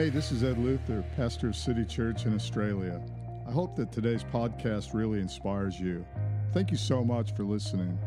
Hey, this is Ed Luther, pastor of City Church in Australia. I hope that today's podcast really inspires you. Thank you so much for listening.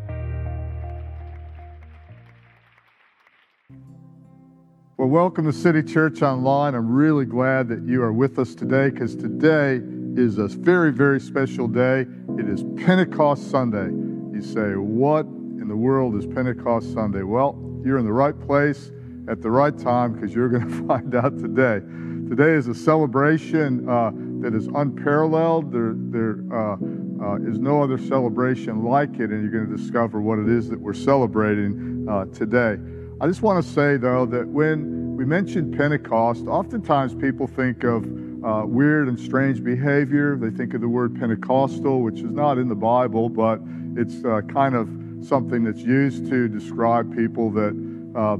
Well, welcome to City Church Online. I'm really glad that you are with us today because today is a very, very special day. It is Pentecost Sunday. You say, What in the world is Pentecost Sunday? Well, you're in the right place at the right time because you're going to find out today. Today is a celebration uh, that is unparalleled. There, there uh, uh, is no other celebration like it, and you're going to discover what it is that we're celebrating uh, today. I just want to say, though, that when we mention Pentecost, oftentimes people think of uh, weird and strange behavior. They think of the word Pentecostal, which is not in the Bible, but it's uh, kind of something that's used to describe people that uh,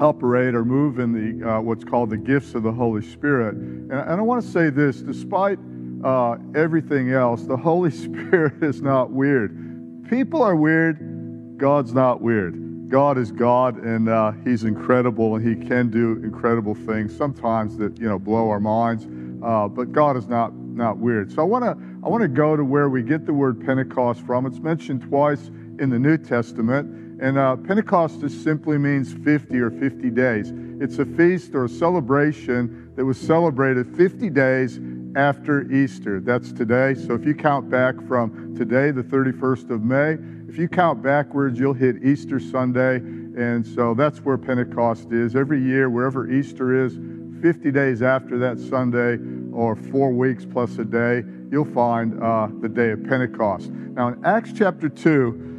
operate or move in the uh, what's called the gifts of the Holy Spirit. And, and I want to say this: despite uh, everything else, the Holy Spirit is not weird. People are weird. God's not weird. God is God, and uh, He's incredible, and He can do incredible things. Sometimes that you know blow our minds, uh, but God is not not weird. So I want to I want to go to where we get the word Pentecost from. It's mentioned twice in the New Testament. And uh, Pentecost just simply means 50 or 50 days. It's a feast or a celebration that was celebrated 50 days after Easter. That's today. So if you count back from today, the 31st of May, if you count backwards, you'll hit Easter Sunday. And so that's where Pentecost is. Every year, wherever Easter is, 50 days after that Sunday, or four weeks plus a day, you'll find uh, the day of Pentecost. Now, in Acts chapter 2,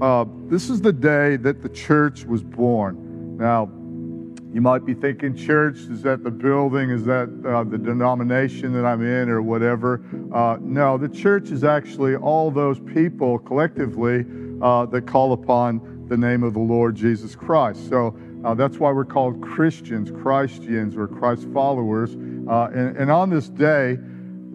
uh, this is the day that the church was born. Now, you might be thinking, church, is that the building? Is that uh, the denomination that I'm in or whatever? Uh, no, the church is actually all those people collectively uh, that call upon the name of the Lord Jesus Christ. So uh, that's why we're called Christians, Christians, or Christ followers. Uh, and, and on this day,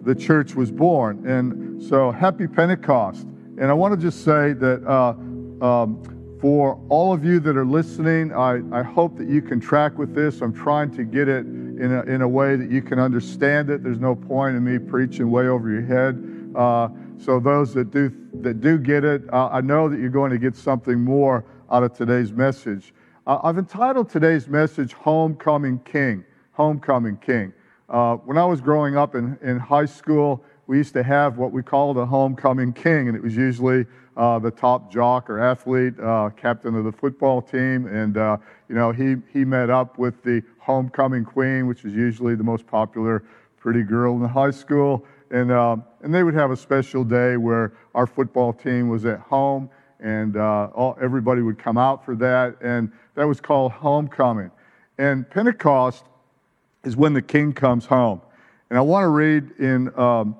the church was born. And so, happy Pentecost. And I want to just say that uh, um, for all of you that are listening, I, I hope that you can track with this. I'm trying to get it in a, in a way that you can understand it. There's no point in me preaching way over your head. Uh, so those that do that do get it, uh, I know that you're going to get something more out of today's message. Uh, I've entitled today's message "Homecoming King." Homecoming King. Uh, when I was growing up in, in high school, we used to have what we called a homecoming king, and it was usually uh, the top jock or athlete, uh, captain of the football team, and uh, you know he he met up with the homecoming queen, which is usually the most popular pretty girl in the high school, and uh, and they would have a special day where our football team was at home, and uh, all, everybody would come out for that, and that was called homecoming, and Pentecost is when the king comes home, and I want to read in. Um,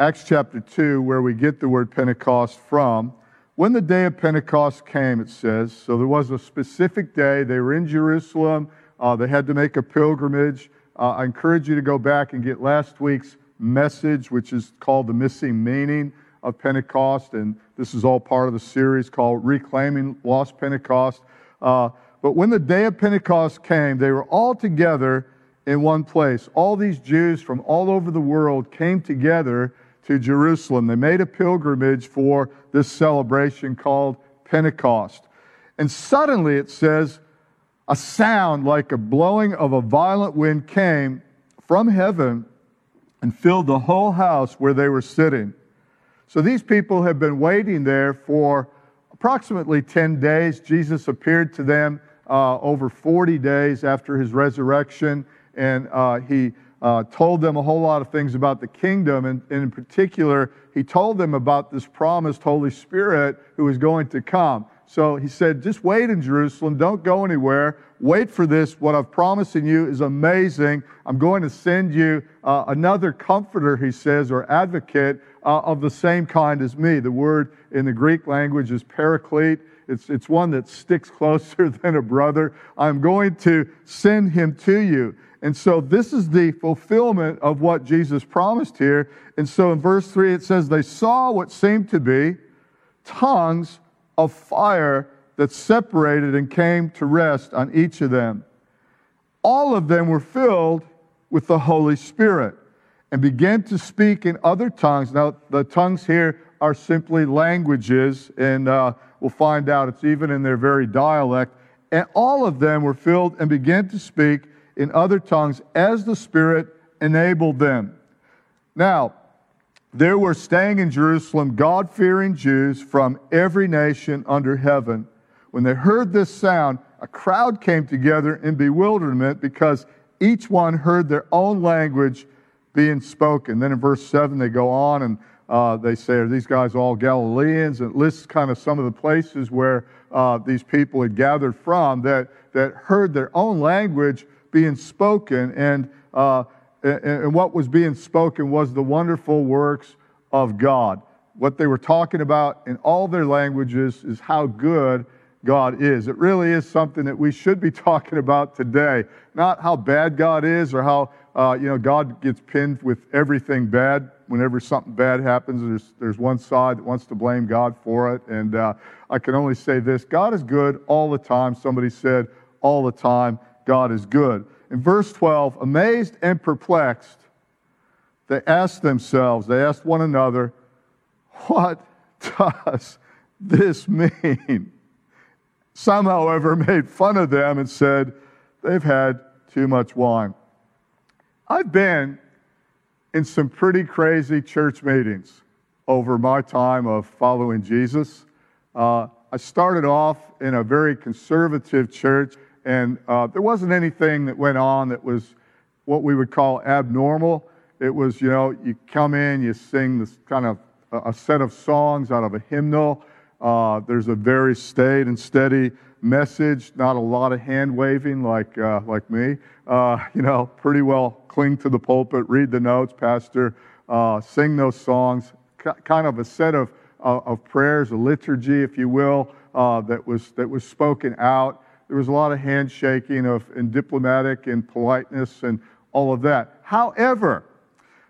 Acts chapter 2, where we get the word Pentecost from. When the day of Pentecost came, it says, so there was a specific day. They were in Jerusalem. Uh, they had to make a pilgrimage. Uh, I encourage you to go back and get last week's message, which is called The Missing Meaning of Pentecost. And this is all part of the series called Reclaiming Lost Pentecost. Uh, but when the day of Pentecost came, they were all together in one place. All these Jews from all over the world came together to Jerusalem. They made a pilgrimage for this celebration called Pentecost. And suddenly it says, a sound like a blowing of a violent wind came from heaven and filled the whole house where they were sitting. So these people have been waiting there for approximately 10 days. Jesus appeared to them uh, over 40 days after his resurrection, and uh, he uh, told them a whole lot of things about the kingdom. And, and, in particular, he told them about this promised Holy Spirit who was going to come. So he said, just wait in Jerusalem. Don't go anywhere. Wait for this. What I've promising you is amazing. I'm going to send you uh, another comforter, he says, or advocate uh, of the same kind as me. The word in the Greek language is paraclete. It's, it's one that sticks closer than a brother. I'm going to send him to you. And so this is the fulfillment of what Jesus promised here. And so in verse 3, it says, They saw what seemed to be tongues of fire that separated and came to rest on each of them. All of them were filled with the Holy Spirit and began to speak in other tongues. Now, the tongues here are simply languages, and uh, we'll find out it's even in their very dialect. And all of them were filled and began to speak in other tongues as the Spirit enabled them. Now, there were staying in Jerusalem God fearing Jews from every nation under heaven. When they heard this sound, a crowd came together in bewilderment because each one heard their own language being spoken. Then in verse 7, they go on and uh, they say, Are these guys all Galileans? And it lists kind of some of the places where uh, these people had gathered from that, that heard their own language being spoken. And, uh, and what was being spoken was the wonderful works of God. What they were talking about in all their languages is how good God is. It really is something that we should be talking about today. Not how bad God is or how, uh, you know, God gets pinned with everything bad. Whenever something bad happens, there's, there's one side that wants to blame God for it. And uh, I can only say this God is good all the time. Somebody said, all the time, God is good. In verse 12, amazed and perplexed, they asked themselves, they asked one another, what does this mean? Some, however, made fun of them and said, they've had too much wine. I've been in some pretty crazy church meetings over my time of following Jesus. Uh, I started off in a very conservative church, and uh, there wasn't anything that went on that was what we would call abnormal. It was, you know, you come in, you sing this kind of a set of songs out of a hymnal. Uh, there's a very staid and steady message, not a lot of hand waving like, uh, like me. Uh, you know, pretty well cling to the pulpit, read the notes, Pastor, uh, sing those songs, C- kind of a set of, uh, of prayers, a liturgy, if you will, uh, that, was, that was spoken out. There was a lot of handshaking of, and diplomatic and politeness and all of that. However,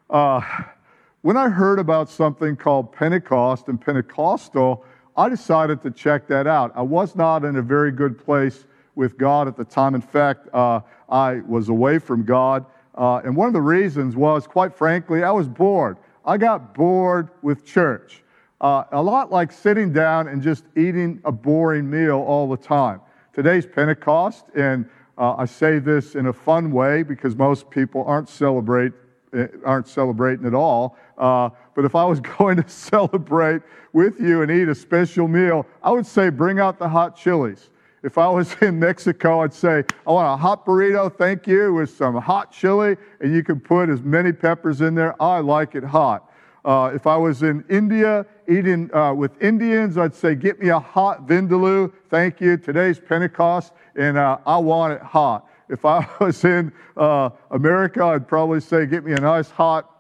when I heard about something called Pentecost and Pentecostal, I decided to check that out. I was not in a very good place with God at the time. In fact, uh, I was away from God. Uh, and one of the reasons was, quite frankly, I was bored. I got bored with church. Uh, a lot like sitting down and just eating a boring meal all the time. Today's Pentecost, and uh, I say this in a fun way because most people aren't celebrate Eh, aren't celebrating at all. Uh, but if I was going to celebrate with you and eat a special meal, I would say bring out the hot chilies. If I was in Mexico, I'd say, I want a hot burrito, thank you, with some hot chili, and you can put as many peppers in there. I like it hot. Uh, if I was in India eating uh, with Indians, I'd say, get me a hot vindaloo, thank you. Today's Pentecost, and uh, I want it hot. If I was in uh, America, I'd probably say, get me a nice hot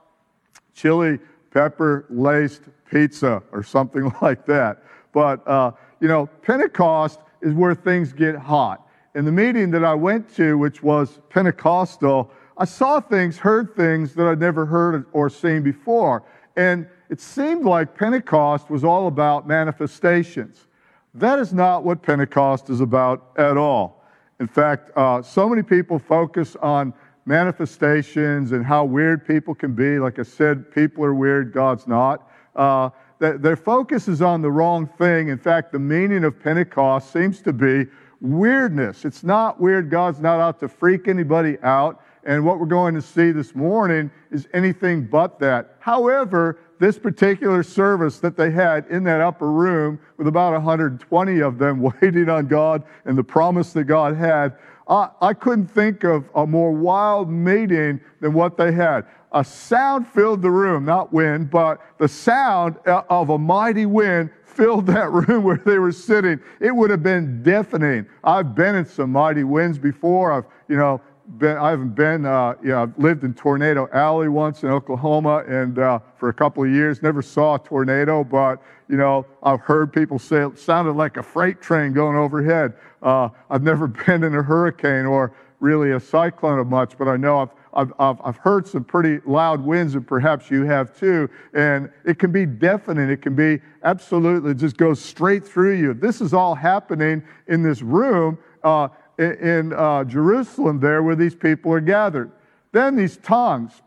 chili pepper laced pizza or something like that. But, uh, you know, Pentecost is where things get hot. In the meeting that I went to, which was Pentecostal, I saw things, heard things that I'd never heard or seen before. And it seemed like Pentecost was all about manifestations. That is not what Pentecost is about at all. In fact, uh, so many people focus on manifestations and how weird people can be. Like I said, people are weird, God's not. Uh, their focus is on the wrong thing. In fact, the meaning of Pentecost seems to be weirdness. It's not weird. God's not out to freak anybody out. And what we're going to see this morning is anything but that. However, this particular service that they had in that upper room with about 120 of them waiting on God and the promise that God had, I, I couldn't think of a more wild meeting than what they had. A sound filled the room, not wind, but the sound uh, of a mighty wind filled that room where they were sitting. It would have been deafening. I've been in some mighty winds before. I've, you know, been, I haven't been, uh, yeah, I've lived in Tornado Alley once in Oklahoma and uh, for a couple of years, never saw a tornado, but, you know, I've heard people say it sounded like a freight train going overhead. Uh, I've never been in a hurricane or really a cyclone of much, but I know I've, I've, I've, heard some pretty loud winds, and perhaps you have too. And it can be deafening. It can be absolutely just goes straight through you. This is all happening in this room. Uh, in uh, Jerusalem, there where these people are gathered. then these tongues,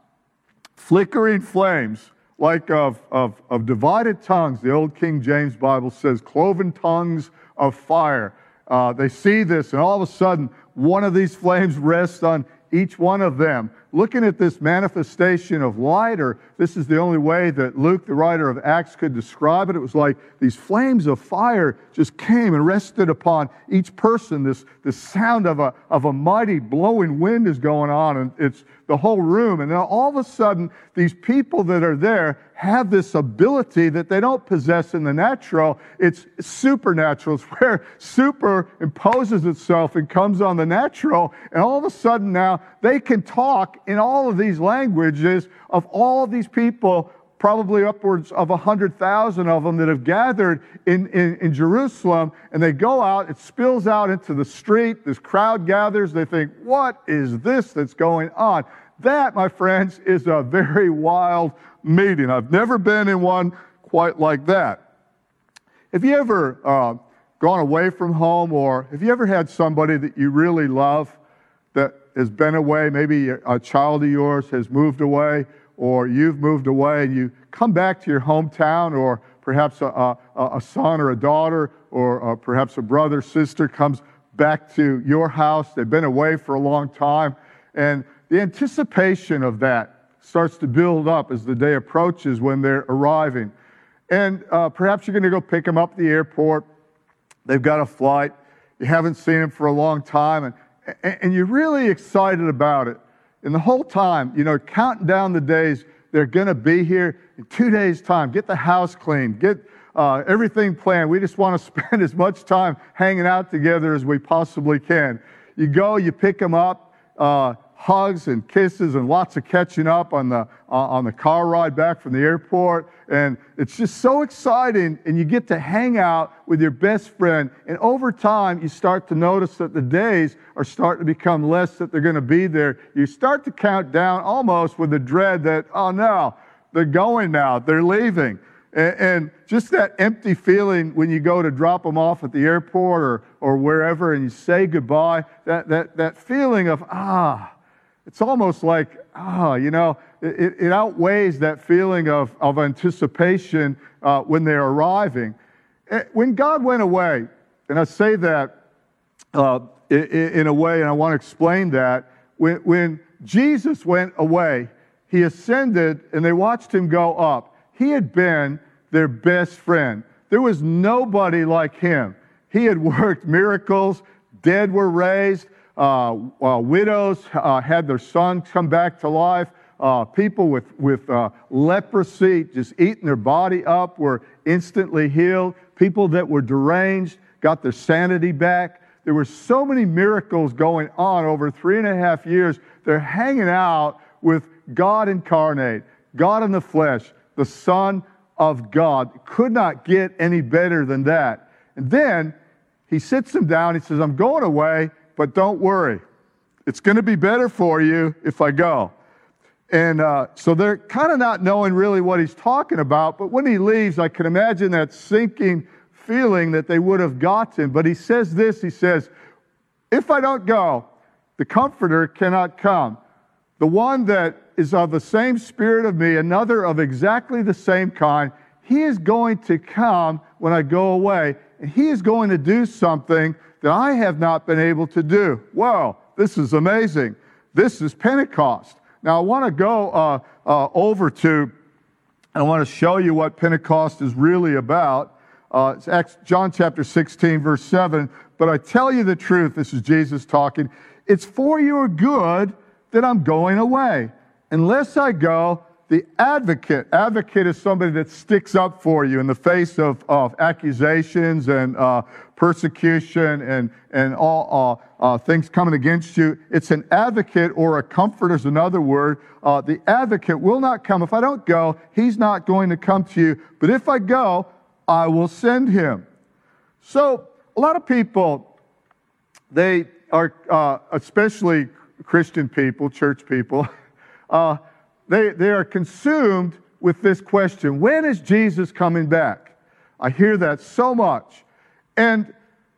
flickering flames, like of, of, of divided tongues. The old King James Bible says, cloven tongues of fire. Uh, they see this, and all of a sudden, one of these flames rests on each one of them looking at this manifestation of light, or this is the only way that Luke, the writer of Acts, could describe it. It was like these flames of fire just came and rested upon each person. This, this sound of a, of a mighty blowing wind is going on, and it's the whole room. And then all of a sudden, these people that are there have this ability that they don't possess in the natural. It's supernatural. It's where super imposes itself and comes on the natural. And all of a sudden now, they can talk in all of these languages of all these people, probably upwards of 100,000 of them that have gathered in, in, in, Jerusalem, and they go out, it spills out into the street, this crowd gathers, they think, what is this that's going on? That, my friends, is a very wild meeting. I've never been in one quite like that. Have you ever uh, gone away from home, or have you ever had somebody that you really love has been away, maybe a child of yours has moved away, or you've moved away, and you come back to your hometown, or perhaps a, a, a son or a daughter, or uh, perhaps a brother, sister comes back to your house. They've been away for a long time, and the anticipation of that starts to build up as the day approaches when they're arriving. And uh, perhaps you're going to go pick them up at the airport. They've got a flight. You haven't seen them for a long time. And and you're really excited about it. And the whole time, you know, counting down the days they're going to be here in two days' time. Get the house cleaned, get uh, everything planned. We just want to spend as much time hanging out together as we possibly can. You go, you pick them up. Uh, hugs and kisses and lots of catching up on the, uh, on the car ride back from the airport. And it's just so exciting. And you get to hang out with your best friend. And over time, you start to notice that the days are starting to become less that they're going to be there. You start to count down almost with the dread that, oh no, they're going now, they're leaving. And, and just that empty feeling when you go to drop them off at the airport or, or wherever and you say goodbye, that, that, that feeling of, ah, it's almost like, ah, oh, you know, it, it, outweighs that feeling of, of anticipation uh, when they're arriving. Eh, when God went away, and I say that uh, in, in, a way, and I want to explain that, when, when Jesus went away, he ascended and they watched him go up. He had been their best friend. There was nobody like him. He had worked miracles, dead were raised, uh, uh, widows uh, had their sons come back to life. Uh, people with, with uh, leprosy just eating their body up were instantly healed. People that were deranged got their sanity back. There were so many miracles going on over three and a half years. They're hanging out with God incarnate, God in the flesh, the Son of God. Could not get any better than that. And then he sits them down. He says, I'm going away but don't worry. It's going to be better for you if I go. And uh, so they're kind of not knowing really what he's talking about, but when he leaves, I can imagine that sinking feeling that they would have gotten. But he says this he says, If I don't go, the Comforter cannot come. The one that is of the same spirit of me, another of exactly the same kind, he is going to come when I go away, and he is going to do something that I have not been able to do. Whoa, this is amazing. This is Pentecost. Now, I want to go uh, uh, over to, I want to show you what Pentecost is really about. Uh, it's Acts, John chapter 16, verse 7. But I tell you the truth, this is Jesus talking. It's for your good that I'm going away. Unless I go, the advocate, advocate is somebody that sticks up for you in the face of, of accusations and uh, persecution and, and all uh, uh, things coming against you. It's an advocate or a comforter is another word. Uh, the advocate will not come. If I don't go, he's not going to come to you. But if I go, I will send him. So a lot of people, they are, uh, especially Christian people, church people, uh, they, they are consumed with this question when is Jesus coming back? I hear that so much. And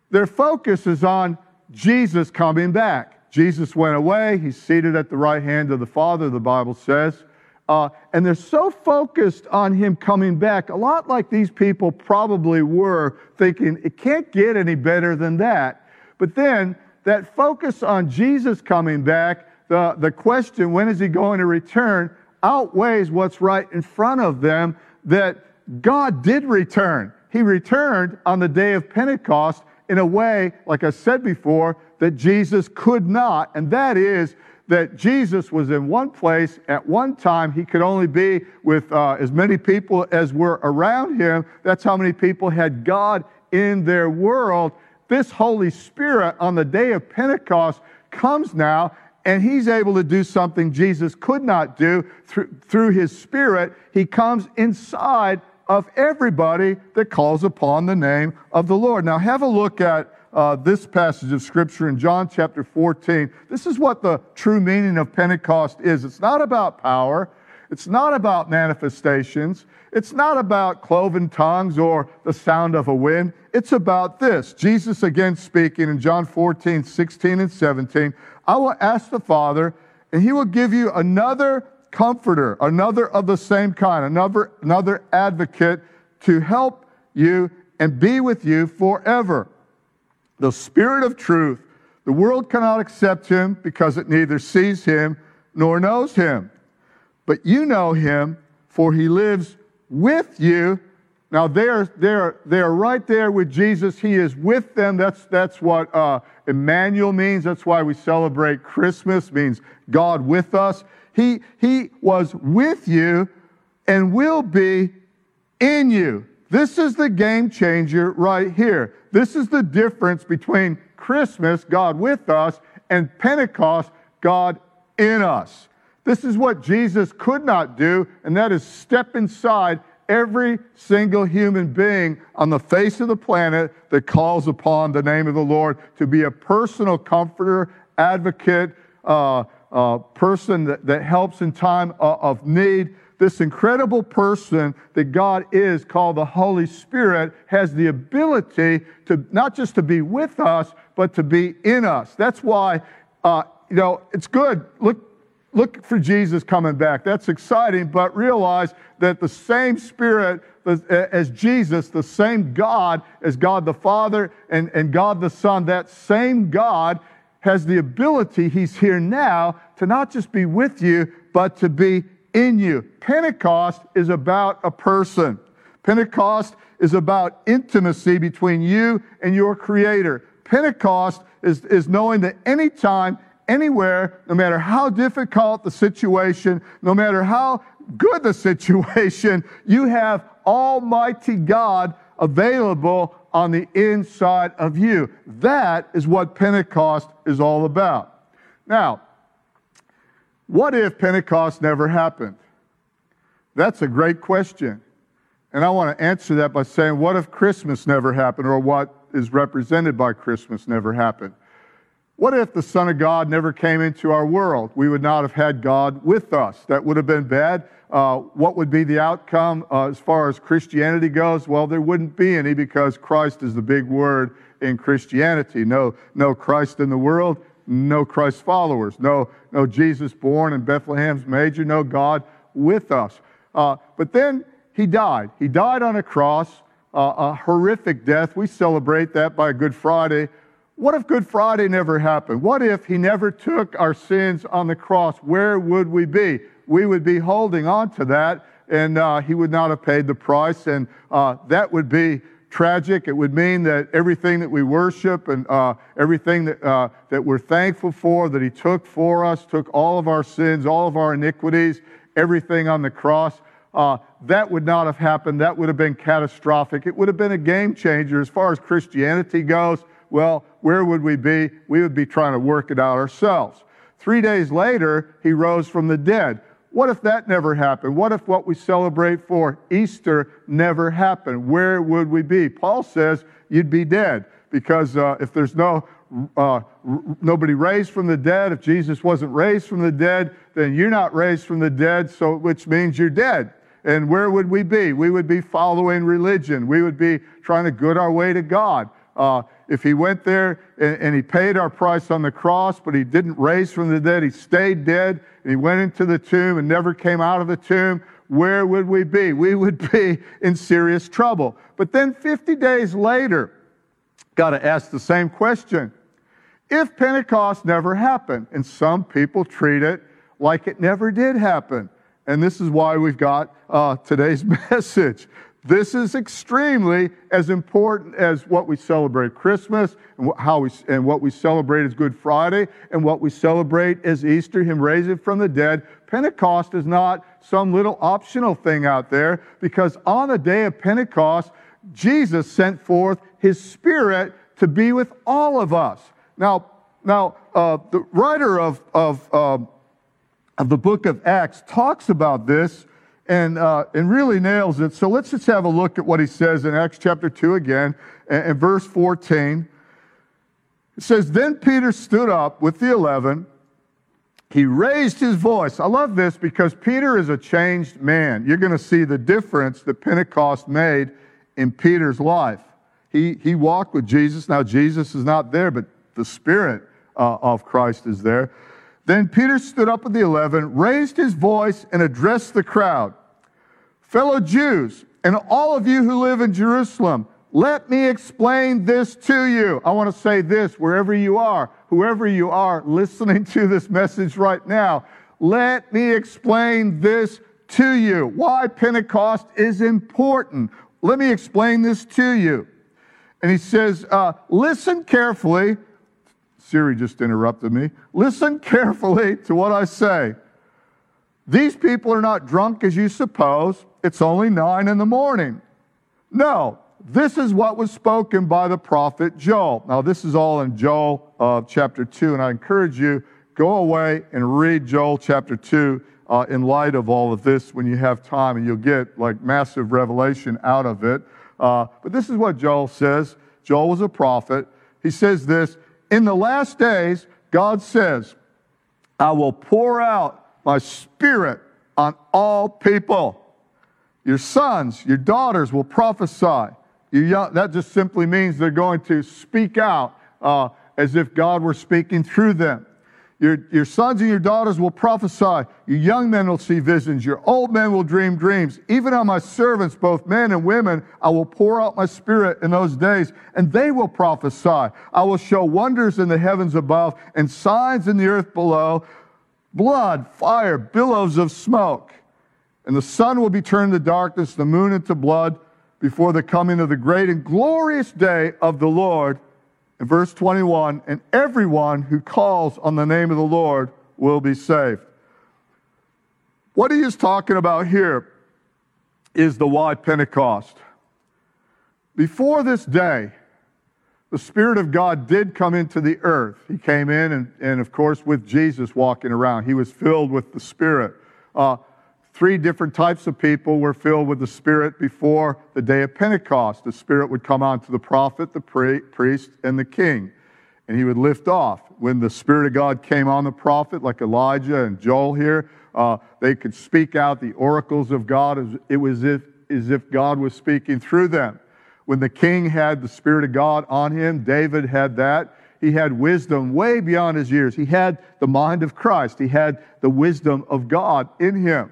their focus is on Jesus coming back. Jesus went away. He's seated at the right hand of the Father, the Bible says. Uh, and they're so focused on him coming back, a lot like these people probably were, thinking it can't get any better than that. But then that focus on Jesus coming back, the, the question, when is he going to return, outweighs what's right in front of them that God did return. He returned on the day of Pentecost in a way, like I said before, that Jesus could not, and that is that Jesus was in one place at one time. He could only be with uh, as many people as were around him. That's how many people had God in their world. This Holy Spirit on the day of Pentecost comes now, and he's able to do something Jesus could not do through, through his Spirit. He comes inside of everybody that calls upon the name of the Lord. Now, have a look at uh, this passage of Scripture in John chapter 14. This is what the true meaning of Pentecost is. It's not about power, it's not about manifestations, it's not about cloven tongues or the sound of a wind. It's about this. Jesus again speaking in John 14, 16, and 17. I will ask the Father, and he will give you another comforter, another of the same kind, another, another advocate to help you and be with you forever the Spirit of truth. The world cannot accept him because it neither sees him nor knows him. But you know him, for he lives with you. Now they're, they're, they're right there with Jesus. He is with them. That's, that's what uh, Emmanuel means. That's why we celebrate Christmas, means God with us. He, he was with you and will be in you. This is the game changer right here. This is the difference between Christmas, God with us, and Pentecost, God in us. This is what Jesus could not do, and that is step inside every single human being on the face of the planet that calls upon the name of the Lord to be a personal comforter, advocate, uh, uh, person that, that helps in time of need this incredible person that God is, called the Holy Spirit, has the ability to not just to be with us, but to be in us. That's why, uh, you know, it's good. Look, look for Jesus coming back. That's exciting, but realize that the same Spirit as Jesus, the same God as God the Father and, and God the Son, that same God has the ability, He's here now, to not just be with you, but to be in you. Pentecost is about a person. Pentecost is about intimacy between you and your Creator. Pentecost is, is knowing that anytime, anywhere, no matter how difficult the situation, no matter how good the situation, you have Almighty God available on the inside of you. That is what Pentecost is all about. Now, what if Pentecost never happened? That's a great question. And I want to answer that by saying, what if Christmas never happened, or what is represented by Christmas never happened? What if the Son of God never came into our world? We would not have had God with us. That would have been bad. Uh, what would be the outcome uh, as far as Christianity goes? Well, there wouldn't be any because Christ is the big word in Christianity. No, no Christ in the world, no Christ followers, no, no Jesus born in Bethlehem's manger, no God with us. Uh, but then he died. He died on a cross, uh, a horrific death. We celebrate that by Good Friday. What if Good Friday never happened? What if he never took our sins on the cross? Where would we be? We would be holding on to that, and uh, he would not have paid the price, and uh, that would be tragic. It would mean that everything that we worship and uh, everything that, uh, that we're thankful for, that He took for us, took all of our sins, all of our iniquities, everything on the cross, uh, that would not have happened. That would have been catastrophic. It would have been a game changer as far as Christianity goes. Well, where would we be? We would be trying to work it out ourselves. Three days later, he rose from the dead. What if that never happened? What if what we celebrate for Easter never happened? Where would we be? Paul says you'd be dead because uh, if there's no uh, nobody raised from the dead, if Jesus wasn't raised from the dead, then you're not raised from the dead, so which means you're dead. And where would we be? We would be following religion. We would be trying to good our way to God. Uh, if he went there and, and, he paid our price on the cross, but he didn't raise from the dead, he stayed dead, and he went into the tomb and never came out of the tomb, where would we be? We would be in serious trouble. But then 50 days later, got to ask the same question. If Pentecost never happened, and some people treat it like it never did happen, and this is why we've got uh, today's message. This is extremely as important as what we celebrate Christmas and how we and what we celebrate as Good Friday and what we celebrate as Easter, Him raising from the dead. Pentecost is not some little optional thing out there because on the day of Pentecost, Jesus sent forth His Spirit to be with all of us. Now, now uh, the writer of of uh, of the book of Acts talks about this and, uh, and really nails it. So let's just have a look at what he says in Acts chapter 2 again, and, and verse 14. It says, Then Peter stood up with the eleven. He raised his voice. I love this because Peter is a changed man. You're going to see the difference that Pentecost made in Peter's life. He, he walked with Jesus. Now, Jesus is not there, but the Spirit uh, of Christ is there. Then Peter stood up with the eleven, raised his voice, and addressed the crowd Fellow Jews, and all of you who live in Jerusalem, let me explain this to you. I want to say this wherever you are, whoever you are listening to this message right now, let me explain this to you. Why Pentecost is important. Let me explain this to you. And he says, uh, Listen carefully Siri just interrupted me. Listen carefully to what I say. These people are not drunk as you suppose. It's only nine in the morning. No, this is what was spoken by the prophet Joel. Now, this is all in Joel uh, chapter 2, and I encourage you, go away and read Joel chapter 2 uh, in light of all of this when you have time, and you'll get like massive revelation out of it. Uh, but this is what Joel says. Joel was a prophet. He says this in the last days, God says, I will pour out my spirit on all people. Your sons, your daughters will prophesy. Young, that just simply means they're going to speak out uh, as if God were speaking through them. Your, your sons and your daughters will prophesy. Your young men will see visions. Your old men will dream dreams. Even on my servants, both men and women, I will pour out my spirit in those days, and they will prophesy. I will show wonders in the heavens above and signs in the earth below blood, fire, billows of smoke. And the sun will be turned to darkness, the moon into blood, before the coming of the great and glorious day of the Lord in verse 21, and everyone who calls on the name of the Lord will be saved. What he is talking about here is the why Pentecost. Before this day, the Spirit of God did come into the earth. He came in, and, and of course, with Jesus walking around, he was filled with the Spirit. Uh, Three different types of people were filled with the Spirit before the day of Pentecost. The Spirit would come onto the prophet, the priest, and the king, and he would lift off. When the Spirit of God came on the prophet, like Elijah and Joel here, uh, they could speak out the oracles of God. As, It was as if, as if God was speaking through them. When the king had the Spirit of God on him, David had that. He had wisdom way beyond his years. He had the mind of Christ. He had the wisdom of God in him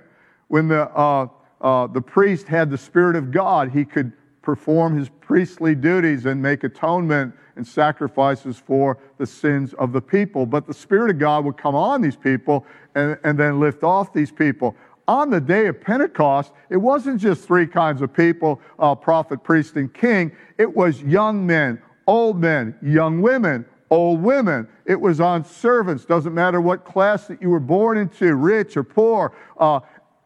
when the, uh, uh, the priest had the Spirit of God, he could perform his priestly duties and make atonement and sacrifices for the sins of the people. But the Spirit of God would come on these people and, and then lift off these people. On the day of Pentecost, it wasn't just three kinds of people uh, prophet, priest, and king. It was young men, old men, young women, old women. It was on servants. Doesn't matter what class that you were born into, rich or poor. Uh,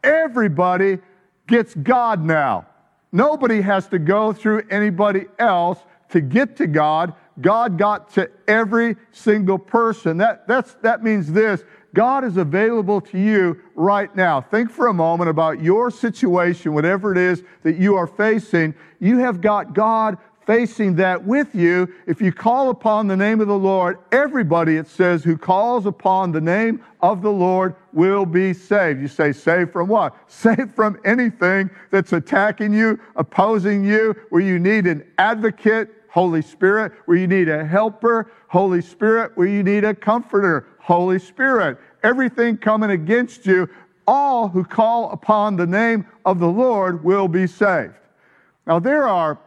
Everybody gets God now. Nobody has to go through anybody else to get to God. God got to every single person. That, that's, that means this God is available to you right now. Think for a moment about your situation, whatever it is that you are facing. You have got God facing that with you. If you call upon the name of the Lord, everybody, it says, who calls upon the name of the Lord will be saved. You say, saved from what? Saved from anything that's attacking you, opposing you, where you need an advocate, Holy Spirit. Where you need a helper, Holy Spirit. Where you need a comforter, Holy Spirit. Everything coming against you, all who call upon the name of the Lord will be saved. Now, there are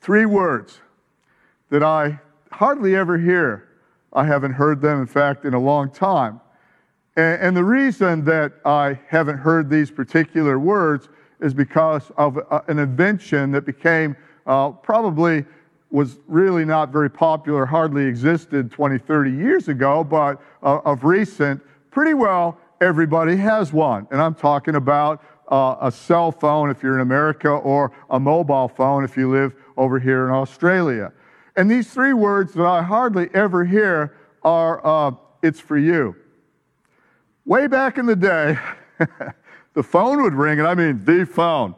three words that I hardly ever hear. I haven't heard them, in fact, in a long time. And, the reason that I haven't heard these particular words is because of uh, an invention that became uh, probably was really not very popular, hardly existed 20, 30 years ago, but uh, of recent, pretty well everybody has one. And I'm talking about uh, a cell phone if you're in America or a mobile phone if you live over here in Australia. And these three words that I hardly ever hear are uh, it's for you. Way back in the day, the phone would ring, and I mean the phone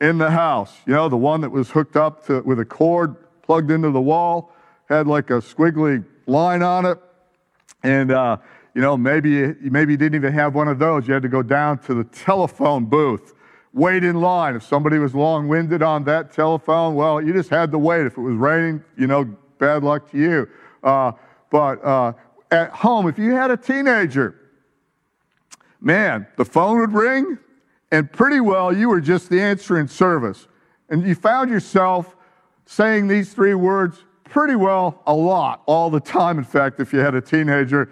in the house, you know, the one that was hooked up to, with a cord plugged into the wall, had like a squiggly line on it. And, uh, you know, maybe, maybe you didn't even have one of those. You had to go down to the telephone booth, wait in line. If somebody was long winded on that telephone, well, you just had to wait. If it was raining, you know, bad luck to you. Uh, but uh, at home, if you had a teenager, man, the phone would ring, and pretty well you were just the answering service. And you found yourself saying these three words pretty well a lot, all the time. In fact, if you had a teenager,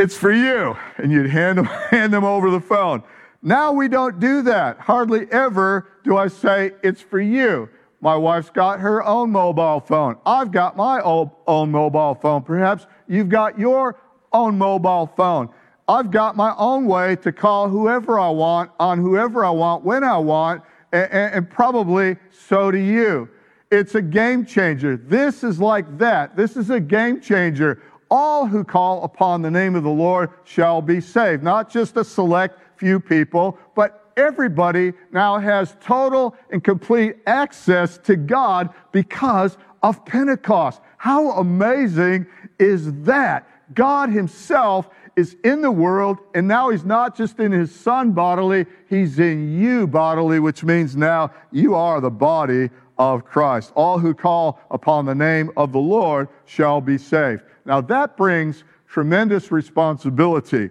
it's for you. And you'd hand them, hand them over the phone. Now we don't do that. Hardly ever do I say, it's for you. My wife's got her own mobile phone. I've got my own mobile phone. Perhaps you've got your own mobile phone. I've got my own way to call whoever I want, on whoever I want, when I want, and, and probably so do you. It's a game changer. This is like that. This is a game changer. All who call upon the name of the Lord shall be saved. Not just a select few people, but everybody now has total and complete access to God because of Pentecost. How amazing is that? God Himself is in the world, and now He's not just in His Son bodily, He's in you bodily, which means now you are the body of Christ. All who call upon the name of the Lord shall be saved. Now that brings tremendous responsibility.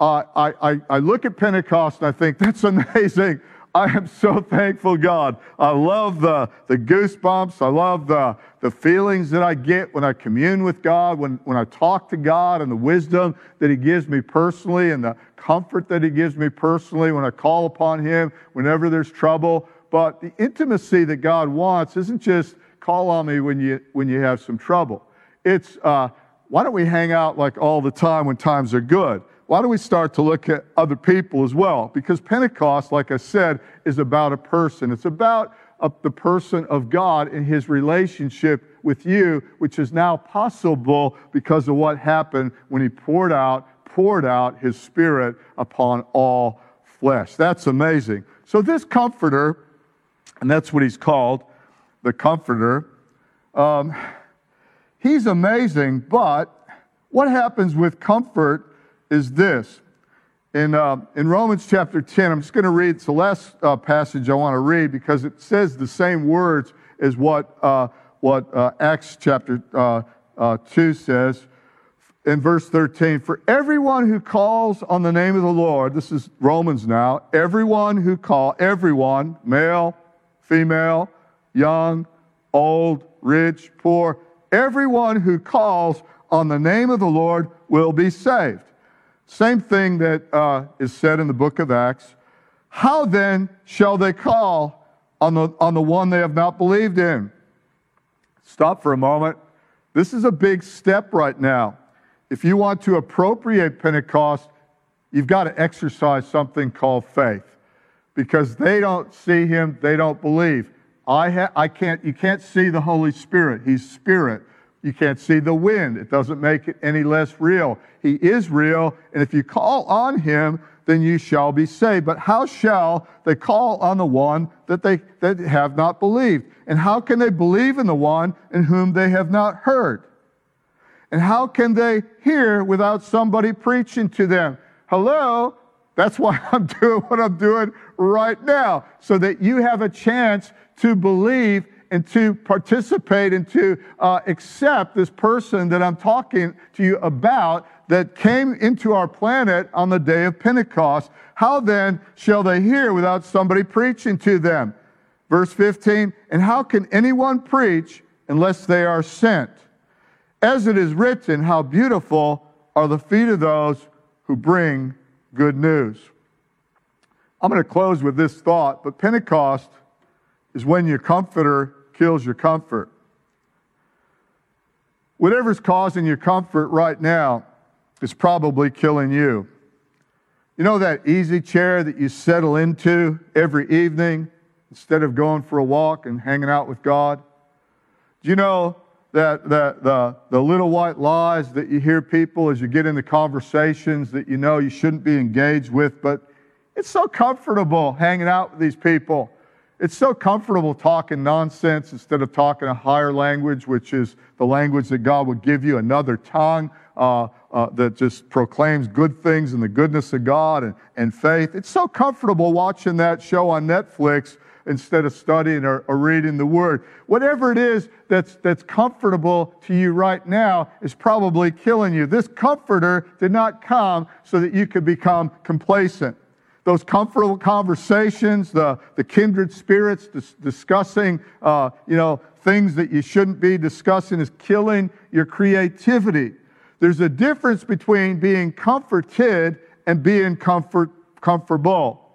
I, I, I look at Pentecost and I think, that's amazing. I am so thankful, God. I love the, the goosebumps. I love the, the feelings that I get when I commune with God, when, when I talk to God, and the wisdom that He gives me personally, and the comfort that He gives me personally when I call upon Him whenever there's trouble. But the intimacy that God wants isn't just call on me when you, when you have some trouble. It's uh, why don't we hang out like all the time when times are good? why don't we start to look at other people as well? Because Pentecost, like I said, is about a person. It's about a, the person of God and his relationship with you, which is now possible because of what happened when he poured out, poured out his spirit upon all flesh. That's amazing. So this comforter, and that's what he's called, the comforter, um, he's amazing, but what happens with comfort is this. In, uh, in Romans chapter 10, I'm just going to read, it's the last uh, passage I want to read because it says the same words as what, uh, what uh, Acts chapter uh, uh, 2 says in verse 13. For everyone who calls on the name of the Lord, this is Romans now, everyone who call, everyone, male, female, young, old, rich, poor, everyone who calls on the name of the Lord will be saved. Same thing that uh, is said in the book of Acts. How then shall they call on the, on the one they have not believed in? Stop for a moment. This is a big step right now. If you want to appropriate Pentecost, you've got to exercise something called faith because they don't see him, they don't believe. I, ha- I can't, you can't see the Holy Spirit. He's spirit. You can't see the wind. It doesn't make it any less real. He is real, and if you call on him, then you shall be saved. But how shall they call on the one that they that have not believed? And how can they believe in the one in whom they have not heard? And how can they hear without somebody preaching to them? Hello? That's why I'm doing what I'm doing right now, so that you have a chance to believe and to participate and to uh, accept this person that I'm talking to you about that came into our planet on the day of Pentecost. How then shall they hear without somebody preaching to them? Verse 15, and how can anyone preach unless they are sent? As it is written, how beautiful are the feet of those who bring good news. I'm going to close with this thought, but Pentecost is when your comforter kills your comfort. Whatever's causing your comfort right now is probably killing you. You know that easy chair that you settle into every evening instead of going for a walk and hanging out with God? Do you know that, that the, the little white lies that you hear people as you get into conversations that you know you shouldn't be engaged with, but it's so comfortable hanging out with these people. It's so comfortable talking nonsense instead of talking a higher language, which is the language that God would give you, another tongue uh, uh, that just proclaims good things and the goodness of God and, and faith. It's so comfortable watching that show on Netflix instead of studying or, or, reading the Word. Whatever it is that's, that's comfortable to you right now is probably killing you. This comforter did not come so that you could become complacent those comfortable conversations, the, the kindred spirits dis- discussing, uh, you know, things that you shouldn't be discussing is killing your creativity. There's a difference between being comforted and being comfort, comfortable.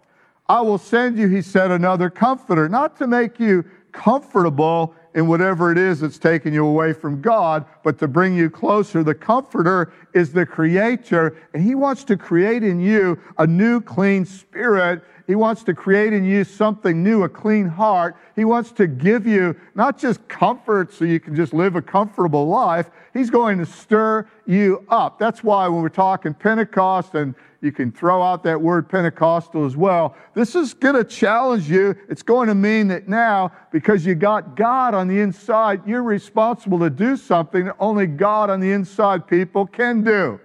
I will send you, he said, another comforter, not to make you comfortable in whatever it is that's taking you away from God, but to bring you closer. The Comforter is the Creator, and He wants to create in you a new, clean spirit. He wants to create in you something new, a clean heart. He wants to give you not just comfort so you can just live a comfortable life. He's going to stir you up. That's why when we're talking Pentecost and you can throw out that word Pentecostal as well. This is going to challenge you. It's going to mean that now, because you got God on the inside, you're responsible to do something that only God on the inside people can do.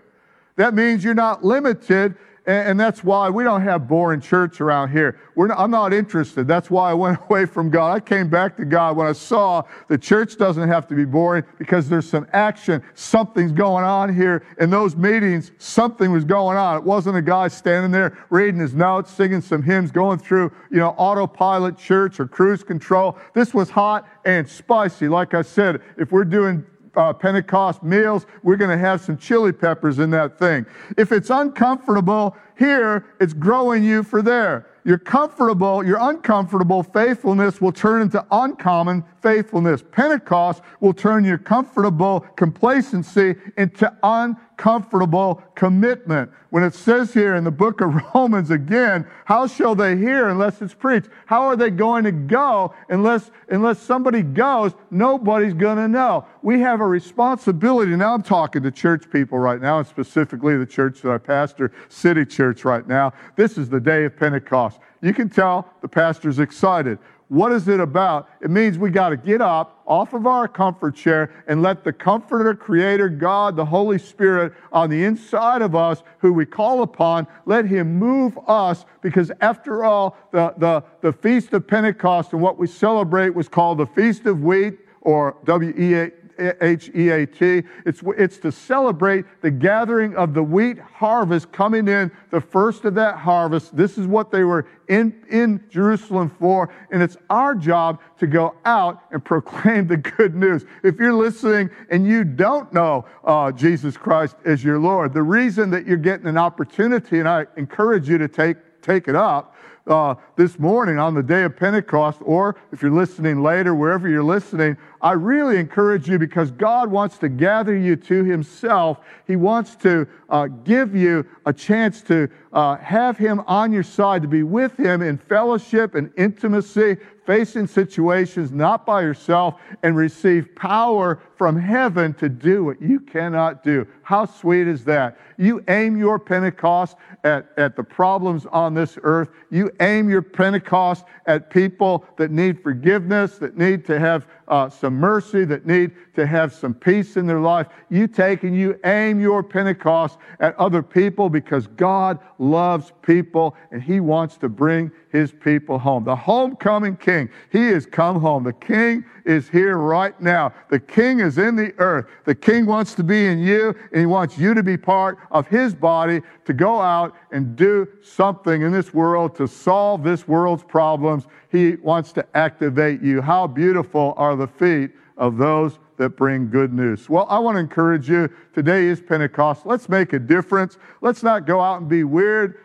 That means you're not limited and, and that's why we don't have boring church around here. Not, I'm not interested. That's why I went away from God. I came back to God when I saw the church doesn't have to be boring because there's some action. Something's going on here. In those meetings, something was going on. It wasn't a guy standing there reading his notes, singing some hymns, going through, you know, autopilot church or cruise control. This was hot and spicy. Like I said, if we're doing uh, Pentecost meals, we're going to have some chili peppers in that thing. If it's uncomfortable here, it's growing you for there. Your comfortable, your uncomfortable faithfulness will turn into uncommon faithfulness. Pentecost will turn your comfortable complacency into uncomfortable commitment. When it says here in the book of Romans again, how shall they hear unless it's preached? How are they going to go unless, unless somebody goes? Nobody's going to know. We have a responsibility. Now I'm talking to church people right now, and specifically the church that I pastor, City Church right now. This is the day of Pentecost. You can tell the pastor's excited. What is it about? It means we got to get up off of our comfort chair and let the Comforter, Creator, God, the Holy Spirit on the inside of us, who we call upon, let Him move us because, after all, the, the, the Feast of Pentecost and what we celebrate was called the Feast of Wheat or W E H E A T. It's, it's to celebrate the gathering of the wheat harvest coming in, the first of that harvest. This is what they were in, in Jerusalem for. And it's our job to go out and proclaim the good news. If you're listening and you don't know uh, Jesus Christ as your Lord, the reason that you're getting an opportunity, and I encourage you to take, take it up, uh, this morning on the day of Pentecost, or if you're listening later, wherever you're listening, I really encourage you because God wants to gather you to Himself. He wants to uh, give you a chance to uh, have Him on your side, to be with Him in fellowship and intimacy, facing situations not by yourself, and receive power from heaven to do what you cannot do. How sweet is that? You aim your Pentecost at, at the problems on this earth. You aim your Pentecost at people that need forgiveness, that need to have uh, some mercy, that need to have some peace in their life, you take and you aim your Pentecost at other people because God loves people and He wants to bring His people home. The homecoming King, He has come home. The King is here right now. The King is in the earth. The King wants to be in you and He wants you to be part of His body to go out and do something in this world to solve this world's problems. He wants to activate you. How beautiful the feet of those that bring good news. Well, I want to encourage you. Today is Pentecost. Let's make a difference. Let's not go out and be weird,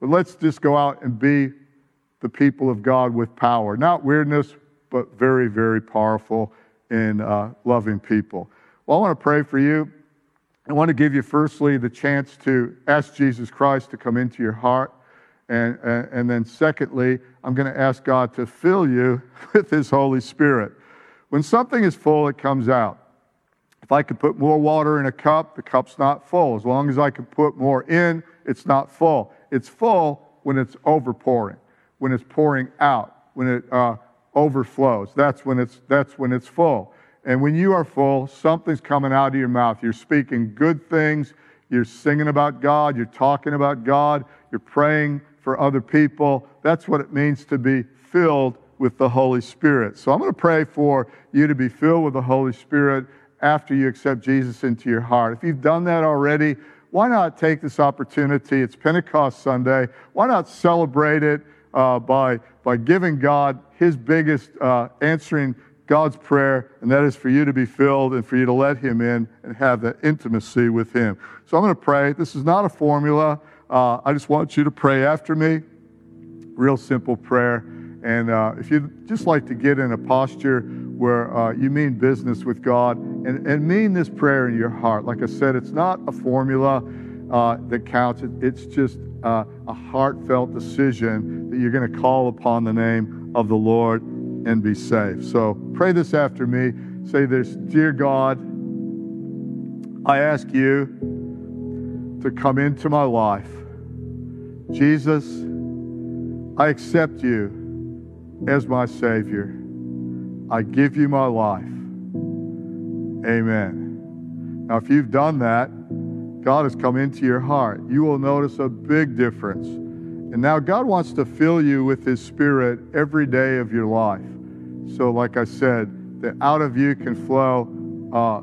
but let's just go out and be the people of God with power. Not weirdness, but very, very powerful in uh, loving people. Well, I want to pray for you. I want to give you, firstly, the chance to ask Jesus Christ to come into your heart. And, and, and then, secondly, I'm going to ask God to fill you with His Holy Spirit. When something is full, it comes out. If I could put more water in a cup, the cup's not full. As long as I can put more in, it's not full. It's full when it's overpouring, when it's pouring out, when it uh, overflows. That's when it's that's when it's full. And when you are full, something's coming out of your mouth. You're speaking good things. You're singing about God. You're talking about God. You're praying for other people. That's what it means to be filled with the Holy Spirit. So I'm going to pray for you to be filled with the Holy Spirit after you accept Jesus into your heart. If you've done that already, why not take this opportunity? It's Pentecost Sunday. Why not celebrate it uh, by, by giving God his biggest uh, answering God's prayer, and that is for you to be filled and for you to let Him in and have that intimacy with Him. So I'm going to pray. This is not a formula. Uh, I just want you to pray after me. Real simple prayer. And uh, if you'd just like to get in a posture where uh, you mean business with God and, and mean this prayer in your heart, like I said, it's not a formula uh, that counts, it's just uh, a heartfelt decision that you're going to call upon the name of the Lord and be saved. So pray this after me. Say this Dear God, I ask you to come into my life. Jesus, I accept you as my Savior. I give you my life. Amen. Now, if you've done that, God has come into your heart. You will notice a big difference. And now God wants to fill you with His Spirit every day of your life. So, like I said, that out of you can flow uh,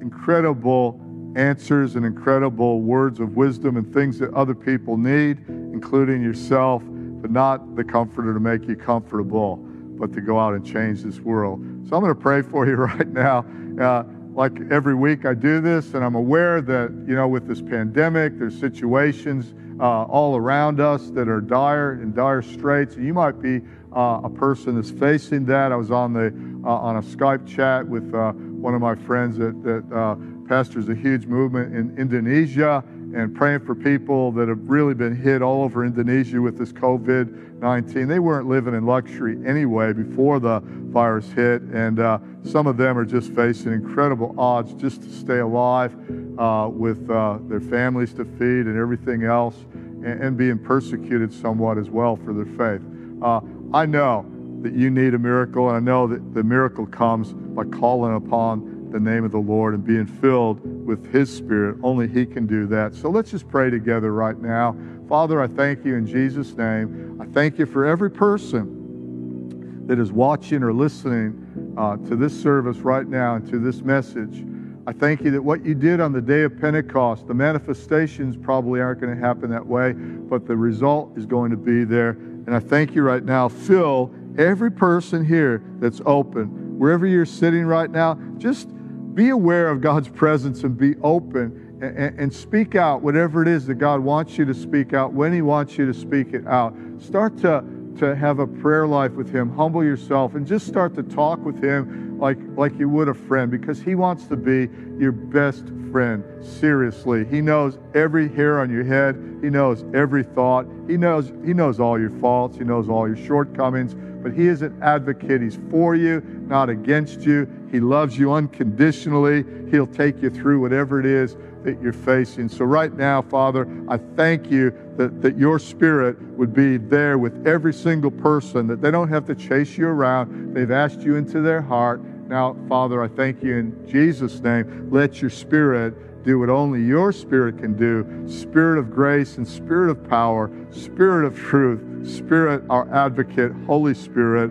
incredible answers and incredible words of wisdom and things that other people need, including yourself, but not the comforter to make you comfortable, but to go out and change this world. So, I'm going to pray for you right now. Uh, like every week I do this, and I'm aware that, you know, with this pandemic, there's situations uh, all around us that are dire in dire straits. And you might be uh, a person that's facing that. I was on the uh, on a Skype chat with uh, one of my friends that, that uh, pastors a huge movement in Indonesia and praying for people that have really been hit all over Indonesia with this COVID 19. They weren't living in luxury anyway before the virus hit, and uh, some of them are just facing incredible odds just to stay alive uh, with uh, their families to feed and everything else, and, and, being persecuted somewhat as well for their faith. Uh, I know that you need a miracle, and I know that the miracle comes by calling upon the name of the Lord and being filled with His Spirit. Only He can do that. So let's just pray together right now. Father, I thank you in Jesus' name. I thank you for every person that is watching or listening uh, to this service right now and to this message. I thank you that what you did on the day of Pentecost, the manifestations probably aren't going to happen that way, but the result is going to be there. And I thank you right now. Fill every person here that's open, wherever you're sitting right now, just be aware of God's presence and be open and, and, speak out whatever it is that God wants you to speak out when He wants you to speak it out. Start to, to have a prayer life with Him. Humble yourself and just start to talk with Him like, like you would a friend because He wants to be your best friend. Seriously. He knows every hair on your head, He knows every thought, He knows, he knows all your faults, He knows all your shortcomings but He is an advocate. He's for you, not against you. He loves you unconditionally. He'll take you through whatever it is that you're facing. So, right now, Father, I thank you that, that your spirit would be there with every single person, that they don't have to chase you around. They've asked you into their heart. Now, Father, I thank you in Jesus' name. Let your spirit do what only your spirit can do spirit of grace and spirit of power, spirit of truth, spirit, our advocate, Holy Spirit,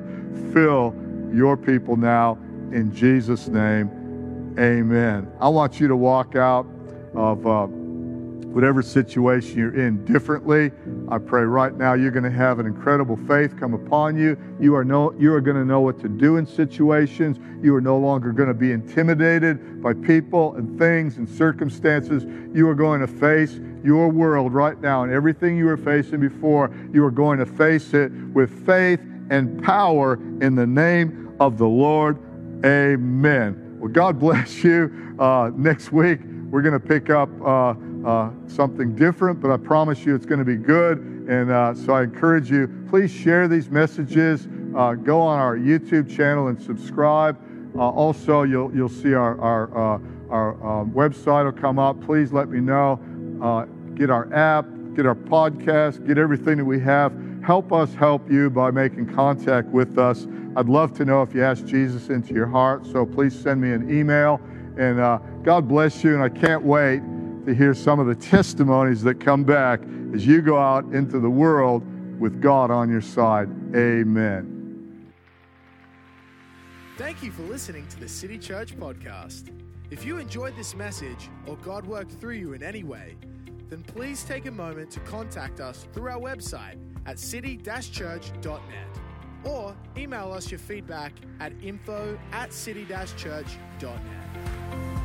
fill your people now in Jesus' name. Amen. I want you to walk out of uh, whatever situation you're in differently. I pray right now you're going to have an incredible faith come upon you. You are no, you are going to know what to do in situations. You are no longer going to be intimidated by people and things and circumstances. You are going to face your world right now and everything you were facing before. You are going to face it with faith and power in the name of the Lord. Amen. Well, God bless you. Uh, next week, we're going to pick up uh, uh, something different, but I promise you it's going to be good. And uh, so I encourage you, please share these messages. Uh, go on our YouTube channel and subscribe. Uh, also, you'll, you'll see our, our, uh, our um, website will come up. Please let me know. get our app, get our podcast, get everything that we have. Help us help you by making contact with us. I'd love to know if you ask Jesus into your heart, so please send me an email and uh, God bless you. And I can't wait to hear some of the testimonies that come back as you go out into the world with God on your side. Amen. Thank you for listening to the City Church podcast. If you enjoyed this message or God worked through you in any way, then please take a moment to contact us through our website at city-church.net or email us your feedback at info at city-church.net.